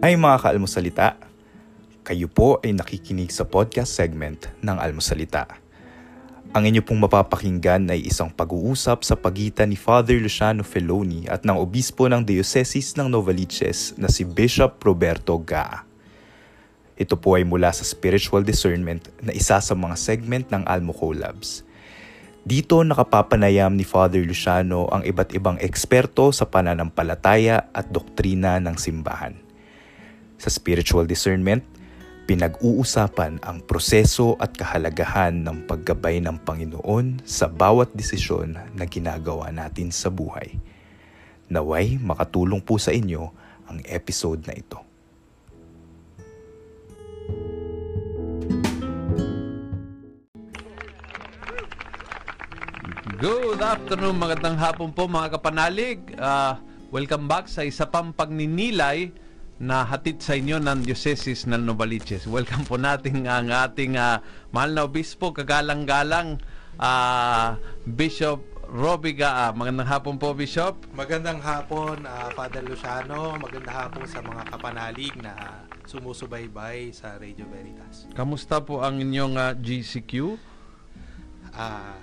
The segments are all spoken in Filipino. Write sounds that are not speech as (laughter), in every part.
Ay mga kaalmosalita, kayo po ay nakikinig sa podcast segment ng Almosalita. Ang inyo pong mapapakinggan ay isang pag-uusap sa pagitan ni Father Luciano Feloni at ng obispo ng Diocese ng Novaliches na si Bishop Roberto Gaa. Ito po ay mula sa Spiritual Discernment na isa sa mga segment ng Almo Collabs. Dito nakapapanayam ni Father Luciano ang iba't ibang eksperto sa pananampalataya at doktrina ng simbahan. Sa spiritual discernment, pinag-uusapan ang proseso at kahalagahan ng paggabay ng Panginoon sa bawat desisyon na ginagawa natin sa buhay. Naway makatulong po sa inyo ang episode na ito. Good afternoon, magandang hapon po mga kapanalig. Ah, welcome back sa isa pang pagninilay na hatid sa inyo ng Diocese ng Novaliches. Welcome po natin ang ating ah, mahal na obispo, kagalang-galang ah, Bishop Robiga. Magandang hapon po, Bishop. Magandang hapon, ah, Father Luciano. Magandang hapon sa mga kapanalig na sumusubaybay sa Radio Veritas. Kamusta po ang inyong ah, GCQ? Ah,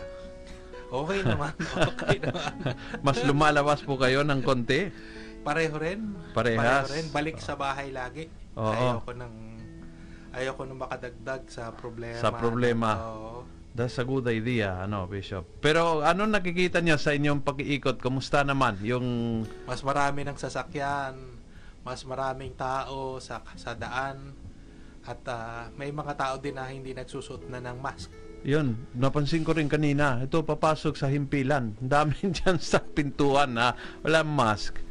okay naman, (laughs) okay naman. (laughs) Mas lumalabas po kayo ng konti. Pareho rin. Parehas. Pareho rin. Balik sa bahay lagi. Oo. Ayoko nang ayoko nang makadagdag sa problema. Sa problema. Oo. That's a good idea, ano, Bishop. Pero ano nakikita niyo sa inyong pag-iikot? Kumusta naman yung mas marami ng sasakyan, mas maraming tao sa sa daan at ah, may mga tao din na hindi nagsusuot na ng mask. Yun, napansin ko rin kanina. Ito, papasok sa himpilan. Ang dami (laughs) dyan sa pintuan na wala mask.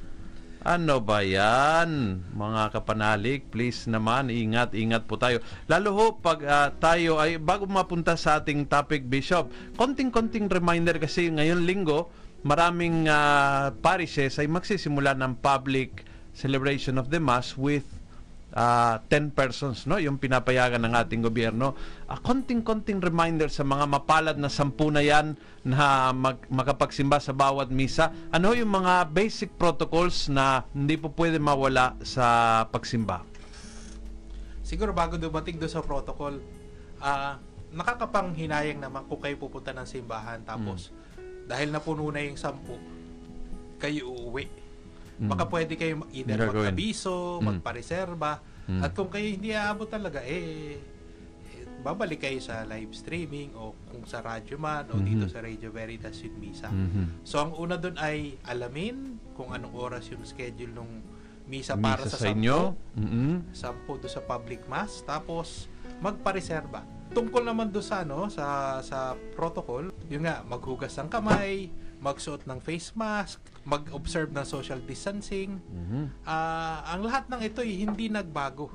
Ano ba yan? Mga kapanalig, please naman, ingat, ingat po tayo. Lalo ho, pag ah, tayo ay, bago mapunta sa ating topic, Bishop, konting-konting reminder kasi ngayon linggo, maraming ah, parishes ay magsisimula ng public celebration of the Mass with ah 10 persons no yung pinapayagan ng ating gobyerno Ah, konting-konting reminder sa mga mapalad na sampu na yan na mag, makapagsimba sa bawat misa ano yung mga basic protocols na hindi po pwede mawala sa pagsimba Siguro bago dumating doon sa protocol, ah nakakapanghinayang naman kung kayo pupunta ng simbahan tapos Hmm. dahil napuno na yung sampu, kayo uuwi. Mm. Baka pwede kayo either Gagawin. mag-abiso, Mm. magpareserba, Mm. at kung kayo hindi aabot talaga, eh, eh, babalik kayo sa live streaming o kung sa radyo man o dito Mhm. sa Radio Veritas with Misa. Mhm. So ang una doon ay alamin kung anong oras yung schedule ng misa, Misa para sa, sa inyo Mhm. sampu do sa public mass tapos magpareserba. Tungkol naman do sa ano sa sa protocol, yun nga maghugas ng kamay, magsuot ng face mask, mag-observe ng social distancing. Mhm. Ah, ang lahat ng ito ay hindi nagbago.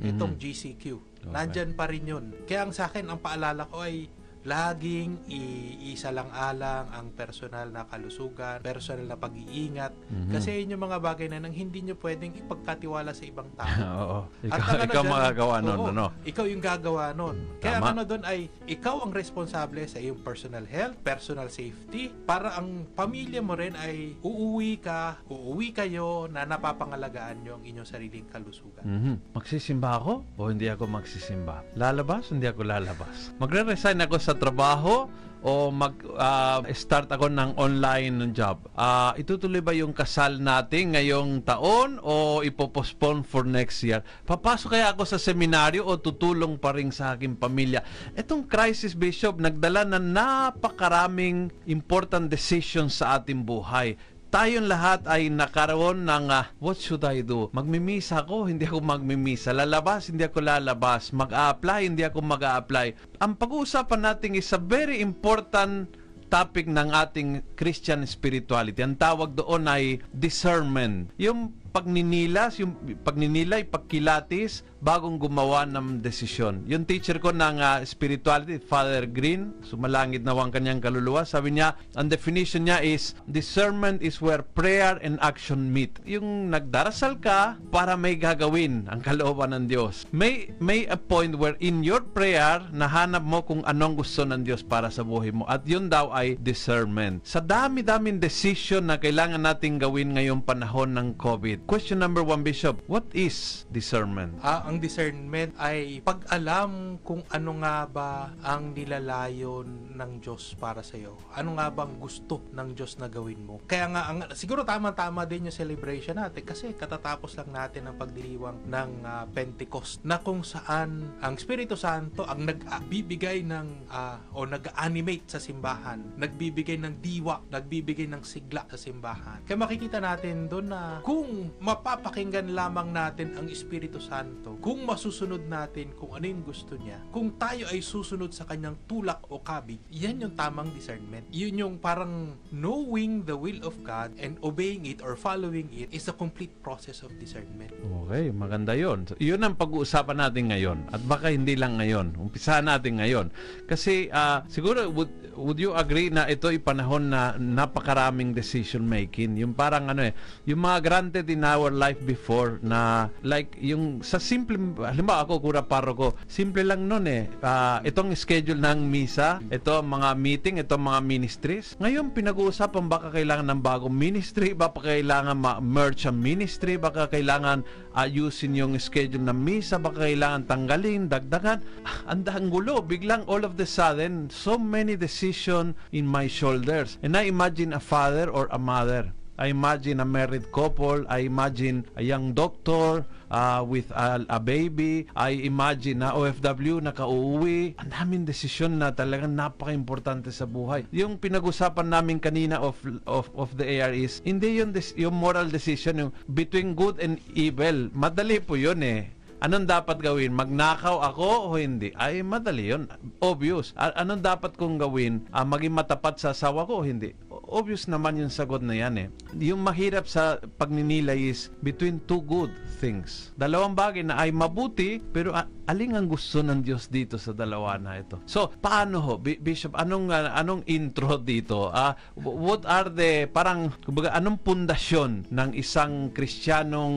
Itong GCQ. Okay. Nandyan pa rin yun. Kaya ang sa akin, ang paalala ko ay laging iisa lang alang ang personal na kalusugan, personal na pag-iingat. Mhm. Kasi yun yung mga bagay na nang hindi nyo pwedeng ipagkatiwala sa ibang tao. (laughs) Oo. At Ikaw, ang ano ikaw dyan, magagawa nun, oo, ano? Ikaw yung gagawa nun. Kaya Tama. ang ano doon ay, ikaw ang responsable sa iyong personal health, personal safety, para ang pamilya mo rin ay uuwi ka, uuwi kayo na napapangalagaan nyo ang inyong sariling kalusugan. Mhm. Magsisimba ako o hindi ako magsisimba? Lalabas hindi ako lalabas? Magre-resign ako sa trabaho o mag-start ako ng online job? Ah, itutuloy ba yung kasal natin ngayong taon o ipopostpone for next year? Papasok kaya ako sa seminaryo o tutulong pa rin sa aking pamilya? Itong crisis, Bishop, nagdala na napakaraming important decisions sa ating buhay tayong lahat ay nakaroon ng ah, what should I do? Magmimisa ako, hindi ako magmimisa. Lalabas, hindi ako lalabas. Mag-a-apply, hindi ako mag-a-apply. Ang pag-uusapan natin is a very important topic ng ating Christian spirituality. Ang tawag doon ay discernment. Yung pagninilas, yung pagninilay, pagkilatis, bagong gumawa ng desisyon. Yung teacher ko ng ah, spirituality, Father Green, sumalangit na ang kanyang kaluluwa, sabi niya, ang definition niya is, discernment is where prayer and action meet. Yung nagdarasal ka para may gagawin ang kalooban ng Diyos. May, may a point where in your prayer, nahanap mo kung anong gusto ng Diyos para sa buhay mo. At yun daw ay discernment. Sa dami-daming decision na kailangan nating gawin ngayong panahon ng COVID, question number one, Bishop, what is discernment? Ah, ang discernment ay pag-alam kung ano nga ba ang nilalayon ng Diyos para sa iyo. Ano nga bang gusto ng Diyos na gawin mo. Kaya nga, ang, siguro tama-tama din yung celebration natin kasi katatapos lang natin ang pagdiriwang ng ah, Pentecost na kung saan ang Espiritu Santo ang nagbibigay ng ah, o nag-animate sa simbahan, nagbibigay ng diwa, nagbibigay ng sigla sa simbahan. Kaya makikita natin doon na kung mapapakinggan lamang natin ang Espiritu Santo, kung masusunod natin kung ano yung gusto niya, kung tayo ay susunod sa kanyang tulak o kabig, yan yung tamang discernment. Yun yung parang knowing the will of God and obeying it or following it is a complete process of discernment. Okay, maganda yon. So, yun ang pag-uusapan natin ngayon. At baka hindi lang ngayon. Umpisahan natin ngayon. Kasi ah, siguro, would, would you agree na ito ay panahon na napakaraming decision making? Yung parang ano eh, yung mga granted in our life before na like yung sa simple, halimbawa ako, kura paro ko, simple lang nun eh. Ah, itong schedule ng misa, ito ang mga meeting, ito ang mga ministries. Ngayon, pinag-uusapan baka kailangan ng bagong ministry, baka kailangan ma-merge ang ministry, baka kailangan ayusin yung schedule ng misa, baka kailangan tanggalin, dagdagan. Ah, Ang gulo. Biglang all of the sudden, so many decision in my shoulders. And I imagine a father or a mother. I imagine a married couple. I imagine a young doctor uh, with a, a baby. I imagine na OFW nakauuwi. Ang daming desisyon na talagang napaka-importante sa buhay. Yung pinag-usapan namin kanina of, of, of the AR is, hindi yung, des- yung moral decision yung between good and evil. Madali po yun eh. Anong dapat gawin? Magnakaw ako o hindi? Ay, madali yun. Obvious. A- anong dapat kong gawin? Ah, maging matapat sa asawa ko o hindi? Obvious naman yung sagot na yan eh. Yung mahirap sa pagninilay is between two good things. Dalawang bagay na ay mabuti, pero aling ang gusto ng Diyos dito sa dalawa na ito? So, paano ho? Bi- Bishop, anong, ah, anong intro (laughs) dito? W- what are the, parang, kumbaga, anong pundasyon ng isang Kristiyanong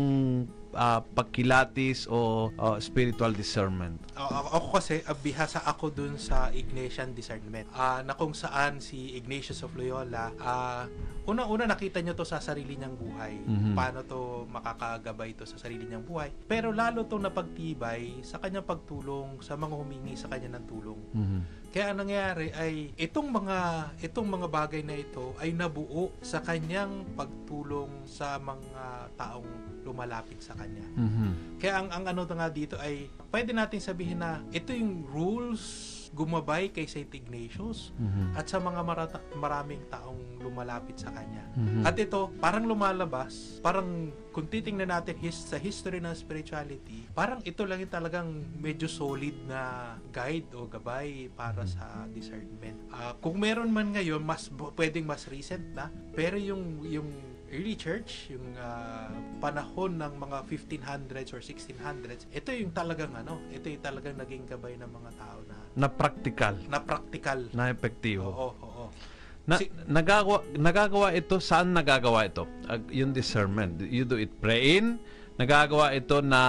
ah, pagkilatis o o spiritual discernment. A- ako kasi, bihasa ako dun sa Ignatian discernment. Ah, na kung saan si Ignatius of Loyola, ah, unang-una nakita nyo to sa sarili niyang buhay. Mhm. Paano to makakagabay to sa sarili niyang buhay. Pero lalo to napagtibay sa kanyang pagtulong sa mga humingi sa kanya ng tulong. Mhm. Kaya ang nangyari ay itong mga itong mga bagay na ito ay nabuo sa kanyang pagtulong sa mga taong lumalapit sa kanya. Mhm. Kaya ang, ang ano nga dito ay pwede natin sabihin na ito yung rules gumabay kay St. Ignatius Mhm. at sa mga marata- maraming taong lumalapit sa kanya. Mhm. At ito, parang lumalabas, parang kung titingnan natin his, sa history ng spirituality, parang ito lang yung talagang medyo solid na guide o gabay para sa discernment. Ah, kung meron man ngayon, mas pwedeng mas recent na, pero yung yung early church, yung ah, panahon ng mga 1500s or 1600s, ito yung talagang ano, ito yung talagang naging gabay ng mga tao na na practical, na practical. na epektibo. Oo, oo, oo. Na, Si- nagagawa, nagagawa ito, saan nagagawa ito? Ag- yung discernment. You do it praying, nagagawa ito na,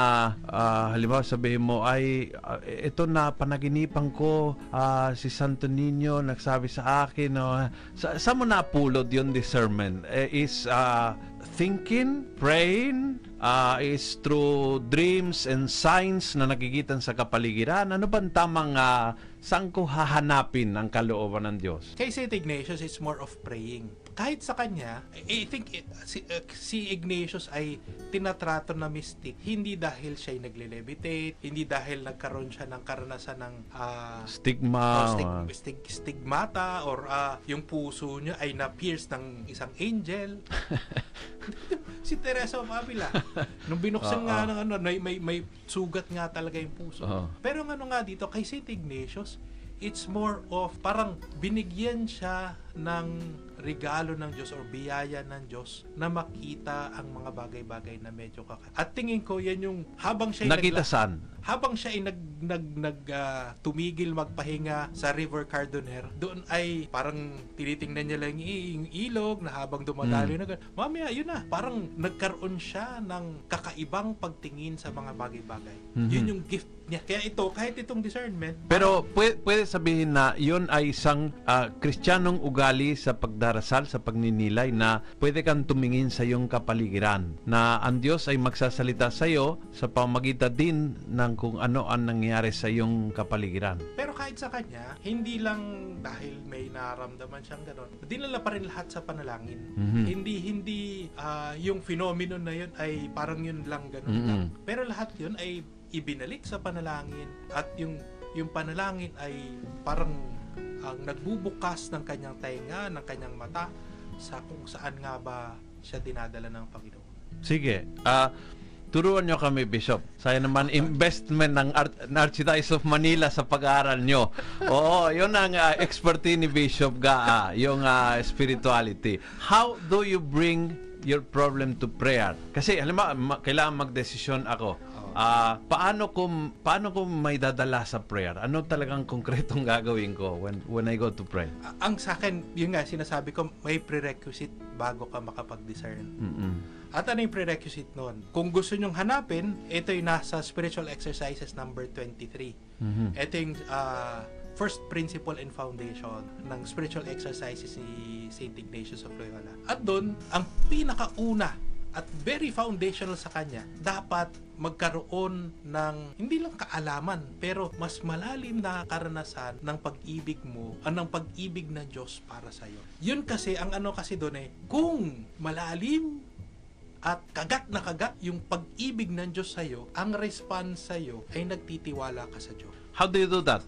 ah, halimbawa sabihin mo, ay, ah, ito na panaginipan ko, ah, si Santo Niño nagsabi sa akin, no, sa, saan mo napulot yung discernment? Eh, is ah, thinking, praying, ah, is through dreams and signs na nakikita sa kapaligiran? Ano ba ang tamang, ah, saan ko hahanapin ang kalooban ng Diyos? Kay St. Ignatius, it's more of praying. Kahit sa kanya, I think it- si, uh, si Ignatius ay tinatrato na mystic hindi dahil siya ay nagle-levitate, hindi dahil nagkaroon siya ng karanasan ng ah, Stigma. or stig- stig- stigmata or ah, yung puso niya ay na-pierce ng isang angel. (laughs) si Teresa of Avila. Nung binuksan Oo. nga ng ano, may, may, may sugat nga talaga yung puso. Oo. Pero ano nga dito, kay St. Ignatius, it's more of parang binigyan siya ng regalo ng Diyos or biyaya ng Diyos na makita ang mga bagay-bagay na medyo kaka. At tingin ko yan yung habang siya nagla- saan? Habang siya ay nag nag nag ah, tumigil magpahinga sa River Cardoner, doon ay parang tinitingnan niya lang yung ilog na habang dumadaloy na gan- mamaya yun na, parang nagkaroon siya ng kakaibang pagtingin sa mga bagay-bagay. Mhm. Yun yung gift niya. Kaya ito, kahit itong discernment, Pero pwede, pwede sabihin na yun ay isang ah, kristyanong ugali ugali sa pagdarasal, sa pagninilay na pwede kang tumingin sa iyong kapaligiran na ang Diyos ay magsasalita sa iyo sa pamagitan din ng kung ano ang nangyayari sa iyong kapaligiran. Pero kahit sa kanya, hindi lang dahil may naramdaman siyang ganon, dinala pa rin lahat sa panalangin. Mhm. Hindi hindi ah, yung phenomenon na yun ay parang yun lang ganon Mhm. lang. Pero lahat yun ay ibinalik sa panalangin at yung yung panalangin ay parang ang nagbubukas ng kanyang tainga, ng kanyang mata sa kung saan nga ba siya dinadala ng Panginoon. Sige. Ah, turuan nyo kami, Bishop. Saya naman investment ng Ar- Archdiocese of Manila sa pag-aaral nyo. (laughs) Oo, yun ang ah, expertise ni Bishop Gaa, yung ah, spirituality. How do you bring your problem to prayer? Kasi, alam mo, ma- kailangan magdesisyon ako. Ah, paano kung paano kung may dadala sa prayer? Ano talagang konkretong (laughs) gagawin ko when when I go to pray? Ang sa akin, yun nga sinasabi ko, may prerequisite bago ka makapag-discern. Mm-mm. At ano yung prerequisite nun? Kung gusto nyong hanapin, ito yung nasa Spiritual Exercises number 23. Mhm. Ito yung ah, first principle and foundation ng spiritual exercises ni St. Ignatius of Loyola. At doon, ang pinakauna at very foundational sa kanya, dapat magkaroon ng hindi lang kaalaman, pero mas malalim na karanasan ng pag-ibig mo, ang ng pag-ibig ng Diyos para sa iyo. Yun kasi, ang ano kasi doon eh, kung malalim at kagat na kagat yung pag-ibig ng Diyos sa iyo, ang response sa iyo ay nagtitiwala ka sa Diyos. How do you do that?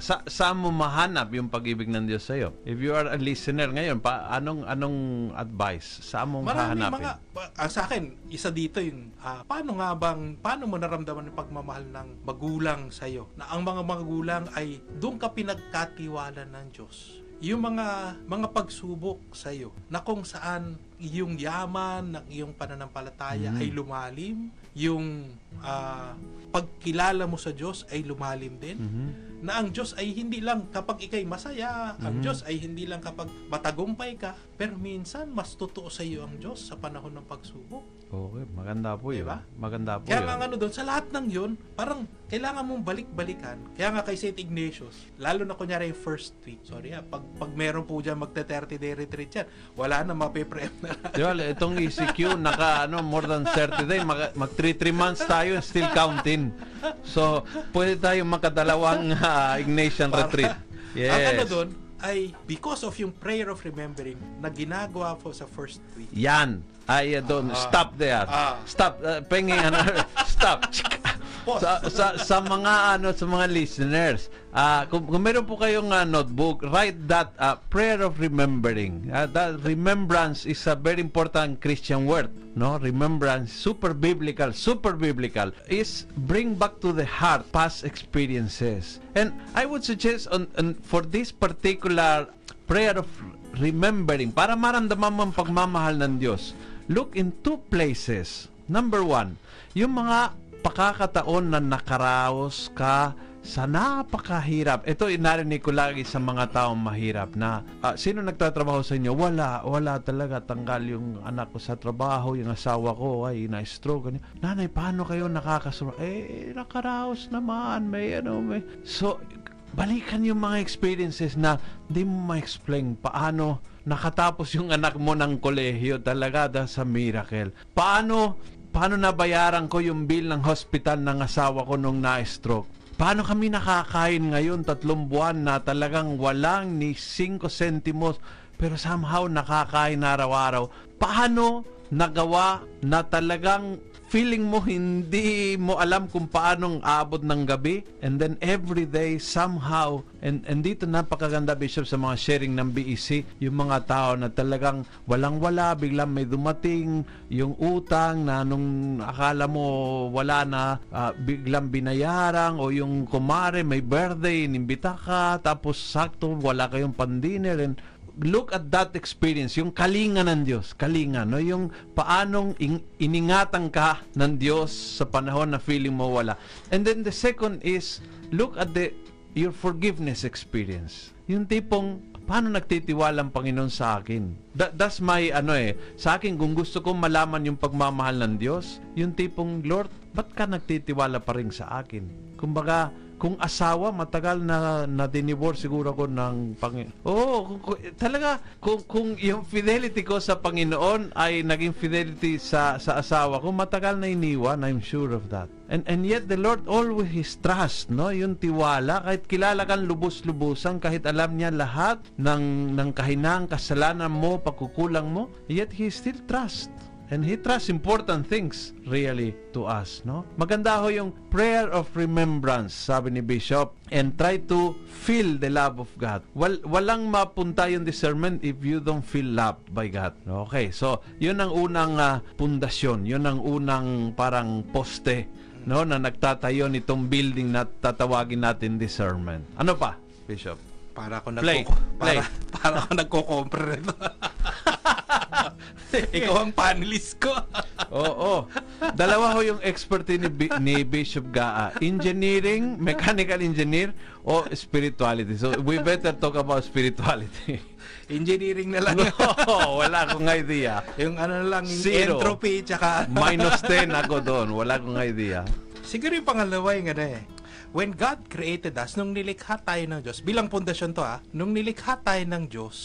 Sa saan mo mahanap yung pag-ibig ng Diyos sa iyo? If you are a listener ngayon, pa, anong anong advice? Saan mo Marami hahanapin? mga ah, sa akin isa dito yung ah, paano nga bang paano mo naramdaman yung pagmamahal ng magulang sa iyo na ang mga magulang ay doon ka pinagkatiwala ng Diyos yung mga mga pagsubok sa iyo na kung saan yung yaman ng iyong pananampalataya Mm. ay lumalim yung ah, pagkilala mo sa Diyos ay lumalim din Mhm. na ang Diyos ay hindi lang kapag ikay masaya, ang Mhm. Diyos ay hindi lang kapag matagumpay ka, pero minsan mas totoo sa iyo ang Diyos sa panahon ng pagsubok. Okay, maganda po yun. Diba? Maganda po Kaya yun. nga ano doon, sa lahat ng yun, parang kailangan mong balik-balikan. Kaya nga kay St. Ignatius, lalo na kunyari yung first week, sorry ah, pag, pag meron po dyan magte-30 day retreat yan, wala na, mapiprem na lang. Di ba, itong ECQ, naka, ano, more than 30 days, mag, mag 3 months tayo and still counting. So, pwede tayo makadalawang ah, Ignatian retreat. Yes. (laughs) Ang ano doon, ay because of yung prayer of remembering na ginagawa po sa first week. Yan. Ay, uh, don't. Ah. stop there. Ah. Stop. Uh, pengi, ano, (laughs) stop. (laughs) Sa, sa, sa mga ano sa mga listeners ah kung, kung meron po kayong ah, notebook write that ah, prayer of remembering. Ah, that remembrance is a very important Christian word no? Remembrance super biblical super biblical is bring back to the heart past experiences. And I would suggest on, on for this particular prayer of remembering para maramdaman mo ang pagmamahal ng Diyos look in two places. Number one yung mga pakakataon na nakaraos ka sa napakahirap. Ito inarinig ko lagi sa mga taong mahirap na ah, sino nagtatrabaho sa inyo? Wala, wala talaga. Tanggal yung anak ko sa trabaho, yung asawa ko ay na-stroke. ganyan. Nanay, paano kayo nakakasura? Eh, nakaraos naman. May ano, may... So, balikan yung mga experiences na di mo ma-explain paano nakatapos yung anak mo ng kolehiyo talaga dahil sa miracle. Paano paano nabayaran ko yung bill ng hospital ng asawa ko nung na-stroke? Paano kami nakakain ngayon tatlong buwan na talagang walang ni 5 sentimos pero somehow nakakain araw-araw? Paano nagawa na talagang feeling mo hindi mo alam kung paanong abot ng gabi and then every day somehow and, and dito napakaganda Bishop sa mga sharing ng BEC yung mga tao na talagang walang wala biglang may dumating yung utang na nung akala mo wala na ah, biglang binayaran o yung kumare may birthday inimbita ka tapos sakto wala kayong pandiner and look at that experience, yung kalinga ng Diyos, kalinga, no? Yung paanong in- iningatan ka ng Diyos sa panahon na feeling mo wala. And then the second is, look at the your forgiveness experience. Yung tipong, paano nagtitiwala ang Panginoon sa akin? That, that's my, ano eh, sa akin, kung gusto kong malaman yung pagmamahal ng Diyos, yung tipong, Lord, ba't ka nagtitiwala pa rin sa akin? Kumbaga, kung asawa, matagal na na dinibor siguro ko ng Panginoon. Kung- talaga, kung, kung yung fidelity ko sa Panginoon ay naging fidelity sa sa asawa ko, matagal na iniwan, I'm sure of that. And and yet the Lord always his trust, no? Yung tiwala kahit kilala kang lubos-lubusan, kahit alam niya lahat ng ng kahinang, kasalanan mo, pagkukulang mo, yet he still trust. And he trusts important things really to us, no? Maganda ho yung prayer of remembrance, sabi ni Bishop, and try to feel the love of God. Wal walang mapunta yung discernment if you don't feel loved by God. Okay, so yun ang unang ah, pundasyon, yun ang unang parang poste, no, na nagtatayo nitong building na tatawagin natin discernment. Ano pa, Bishop? Para ako Play. nagko Play. para, (laughs) para ako nagko-compre nito. (laughs) Ikaw ang panelist ko. Oo. Dalawa ho yung expertise ni, Bi- ni Bishop Gaa. Engineering, mechanical engineer, o spirituality. So, we better talk about spirituality. Engineering na lang. (laughs) no, wala akong idea. yung ano lang, yung Zero. entropy, tsaka... Minus 10 ako doon. Wala akong idea. Siguro yung pangalawa yung ano eh. When God created us, nung nilikha tayo ng Diyos, bilang pundasyon to ah, nung nilikha tayo ng Diyos,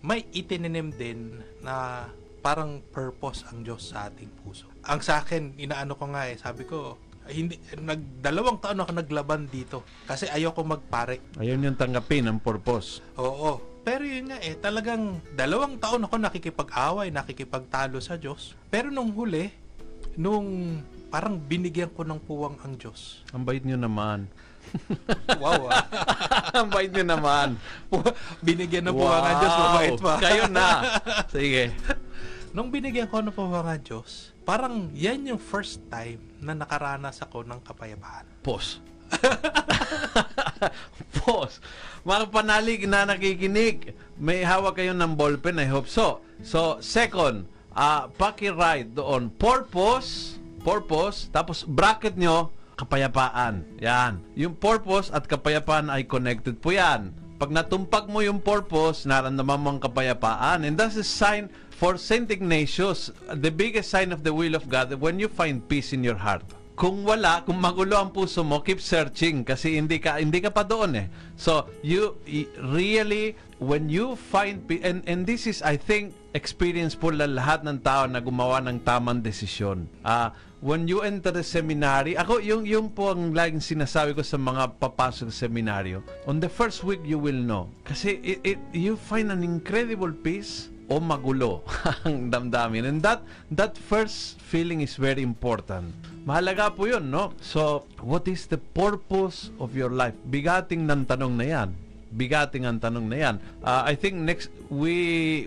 may itininim din na parang purpose ang Diyos sa ating puso. Ang sa akin, inaano ko nga eh, sabi ko, hindi nagdalawang taon ako naglaban dito kasi ayoko magpare. Ayun yung tanggapin ang purpose. Oo. Pero yun nga eh, talagang dalawang taon ako nakikipag-away, nakikipagtalo sa Diyos. Pero nung huli, nung parang binigyan ko ng puwang ang Diyos. Ang bait nyo naman. (laughs) Wow ah. (laughs) ang bait nyo naman. binigyan ng puwang ang Diyos, mabait pa. Kayo na. Sige. Nung binigyan ko ng puwang ang Diyos, parang yan yung first time na nakaranas ako ng kapayapaan. Pause. (laughs) Pause. Mga panalig na nakikinig, may hawak kayo ng ballpen, I hope so. So, second, uh, paki-write doon, purpose, purpose, tapos bracket nyo, kapayapaan. Yan. Yung purpose at kapayapaan ay connected po yan. Pag natumpag mo yung purpose, naramdaman mo ang kapayapaan. And that's a sign for St. Ignatius, the biggest sign of the will of God, when you find peace in your heart kung wala, kung magulo ang puso mo, keep searching kasi hindi ka hindi ka pa doon eh. So, you really when you find and and this is I think experience po la lahat ng tao na gumawa ng tamang desisyon. Ah, when you enter the seminary, ako yung yung po ang laging sinasabi ko sa mga papasok sa seminaryo, on the first week you will know. Kasi it, it, you find an incredible peace o magulo (laughs) ang damdamin. And that that first feeling is very important. Mahalaga po 'yun, no? So, what is the purpose of your life? Bigating ng tanong na 'yan. Bigating ang tanong na 'yan. Uh, I think next we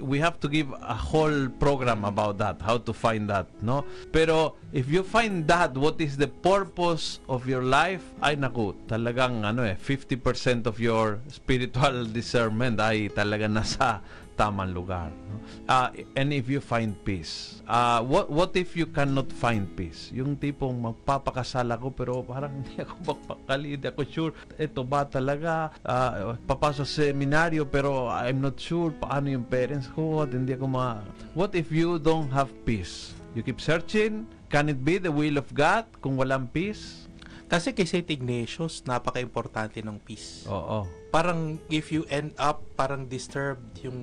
we have to give a whole program about that, how to find that, no? Pero if you find that what is the purpose of your life, ay naku, talagang ano eh 50% of your spiritual (laughs) discernment ay talaga nasa tamang lugar. No? Ah, and if you find peace, ah, what what if you cannot find peace? Yung tipong magpapakasal ako pero parang (laughs) hindi ako magpakali, hindi ako sure. Ito ba talaga? Ah, papasok sa seminaryo pero I'm not sure paano yung parents ko at hindi ako ma... What if you don't have peace? You keep searching? Can it be the will of God kung walang peace? Kasi kay St. Ignatius, napaka-importante ng peace. Oo. Parang if you end up parang disturbed yung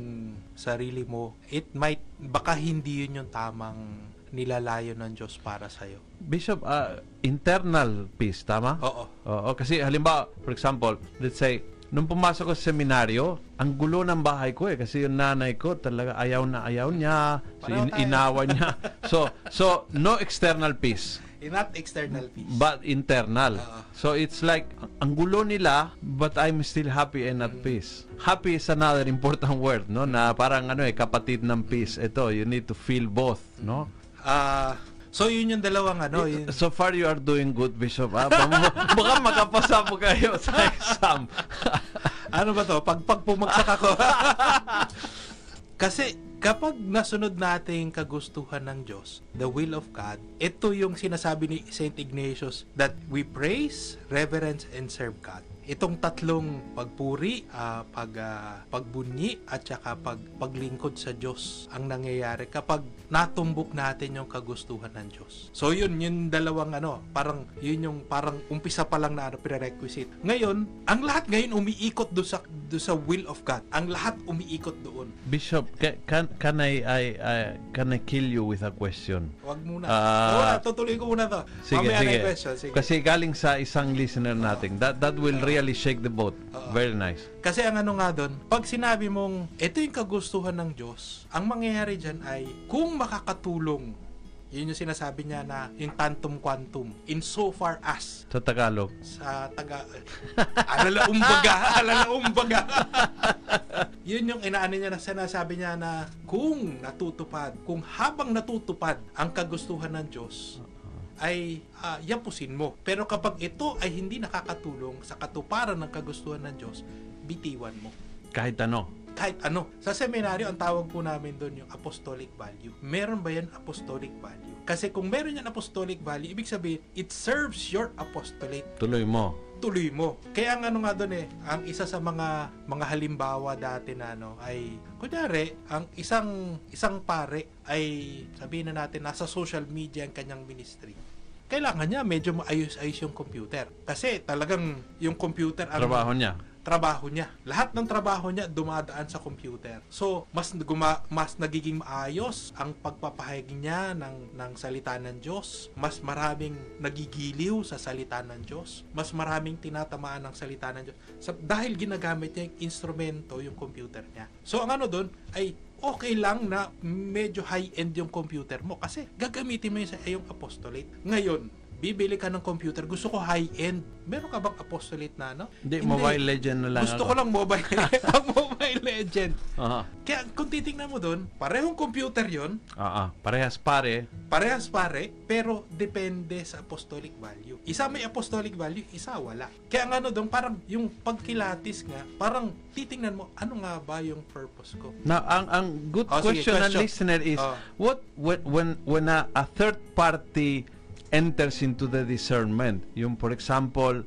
sarili mo, it might, baka hindi yun yung tamang nilalayo ng Diyos para sa'yo. Bishop, ah, internal peace, tama? Oo. Oo, kasi halimbawa, for example, let's say, nung pumasok ko sa seminaryo, ang gulo ng bahay ko eh kasi yung nanay ko talaga ayaw na ayaw niya, so in- inawa niya. (laughs) So, so no external peace, Not external peace. but internal. Oo. So it's like ang gulo nila, but I'm still happy and at peace. Happy is another (laughs) important word, no? Na parang ano eh kapatid ng peace. Ito, you need to feel both, no? Ah, so yun yung dalawang ano, yun, So far you are doing good, Bishop. Ah, baka, (laughs) makapasa po kayo sa exam. (laughs) ano ba to? Pag, pag pumagsak ako. Kasi kapag nasunod natin kagustuhan ng Diyos, the will of God, ito yung sinasabi ni St. Ignatius that we praise, reverence, and serve God. Itong tatlong pagpuri, ah, pag ah, pagbunyi at saka pag paglingkod sa Diyos ang nangyayari kapag natumbok natin yung kagustuhan ng Diyos. So yun, yung dalawang ano, parang yun yung parang umpisa pa lang na ano, prerequisite. Ngayon, ang lahat ngayon umiikot do sa do sa will of God. Ang lahat umiikot doon. Bishop, ca- can, can I, I, I, can I kill you with a question? Wag muna. Ah. Wala, tutuloy ko muna to. Sige, Mamaya na sige. yung question. Sige. Kasi galing sa isang listener natin. That that will really shake the boat. Oo. Very nice. Kasi ang ano nga doon, pag sinabi mong ito yung kagustuhan ng Diyos, ang mangyayari dyan ay kung makakatulong, yun yung sinasabi niya na yung tantum quantum, in so far as Sa Tagalog. sa taga alala umbaga (laughs) alala umbaga yun yung inaano niya na sinasabi niya na kung natutupad kung habang natutupad ang kagustuhan ng Diyos ay ah, yapusin mo pero kapag ito ay hindi nakakatulong sa katuparan ng kagustuhan ng Diyos bitiwan mo Kahit ano. kahit ano. Sa seminaryo, ang tawag po namin doon yung apostolic value. Meron ba yan apostolic value? Kasi kung meron yan apostolic value, ibig sabihin, it serves your apostolate. Tuloy mo. Tuloy mo. Kaya ang ano nga doon eh, ang isa sa mga mga halimbawa dati na ano ay kunyari, ang isang isang pare ay sabihin na natin nasa social media ang kanyang ministry. Kailangan niya medyo maayos-ayos yung computer. Kasi talagang yung computer ang Trabaho niya. trabaho niya. Lahat ng trabaho niya dumadaan sa computer. So, mas guma, mas nagiging maayos ang pagpapahayag niya ng ng salita ng Diyos. Mas maraming nagigiliw sa salita ng Diyos. Mas maraming tinatamaan ng salita ng Diyos. Sa, dahil ginagamit niya yung instrumento, yung computer niya. So, ang ano doon ay okay lang na medyo high-end yung computer mo kasi gagamitin mo yun sa iyong apostolate. Ngayon, bibili ka ng computer, gusto ko high-end. Meron ka bang apostolate na ano? Hindi, Mobile Legend na lang Gusto ako. ko lang mobile, (laughs) ang mobile legend. Aha. Kaya kung titingnan mo doon, parehong computer yon, Ah, ah. Parehas pare. parehas pare, pero depende sa apostolic value. Isa may apostolic value, isa wala. Kaya ang ano doon, parang yung pagkilatis nga, parang titingnan mo, ano nga ba yung purpose ko? Now, ang ang good Oh, sige, question ng question. listener is Oh. what when when when a, a third party enters into the discernment. Yung for example,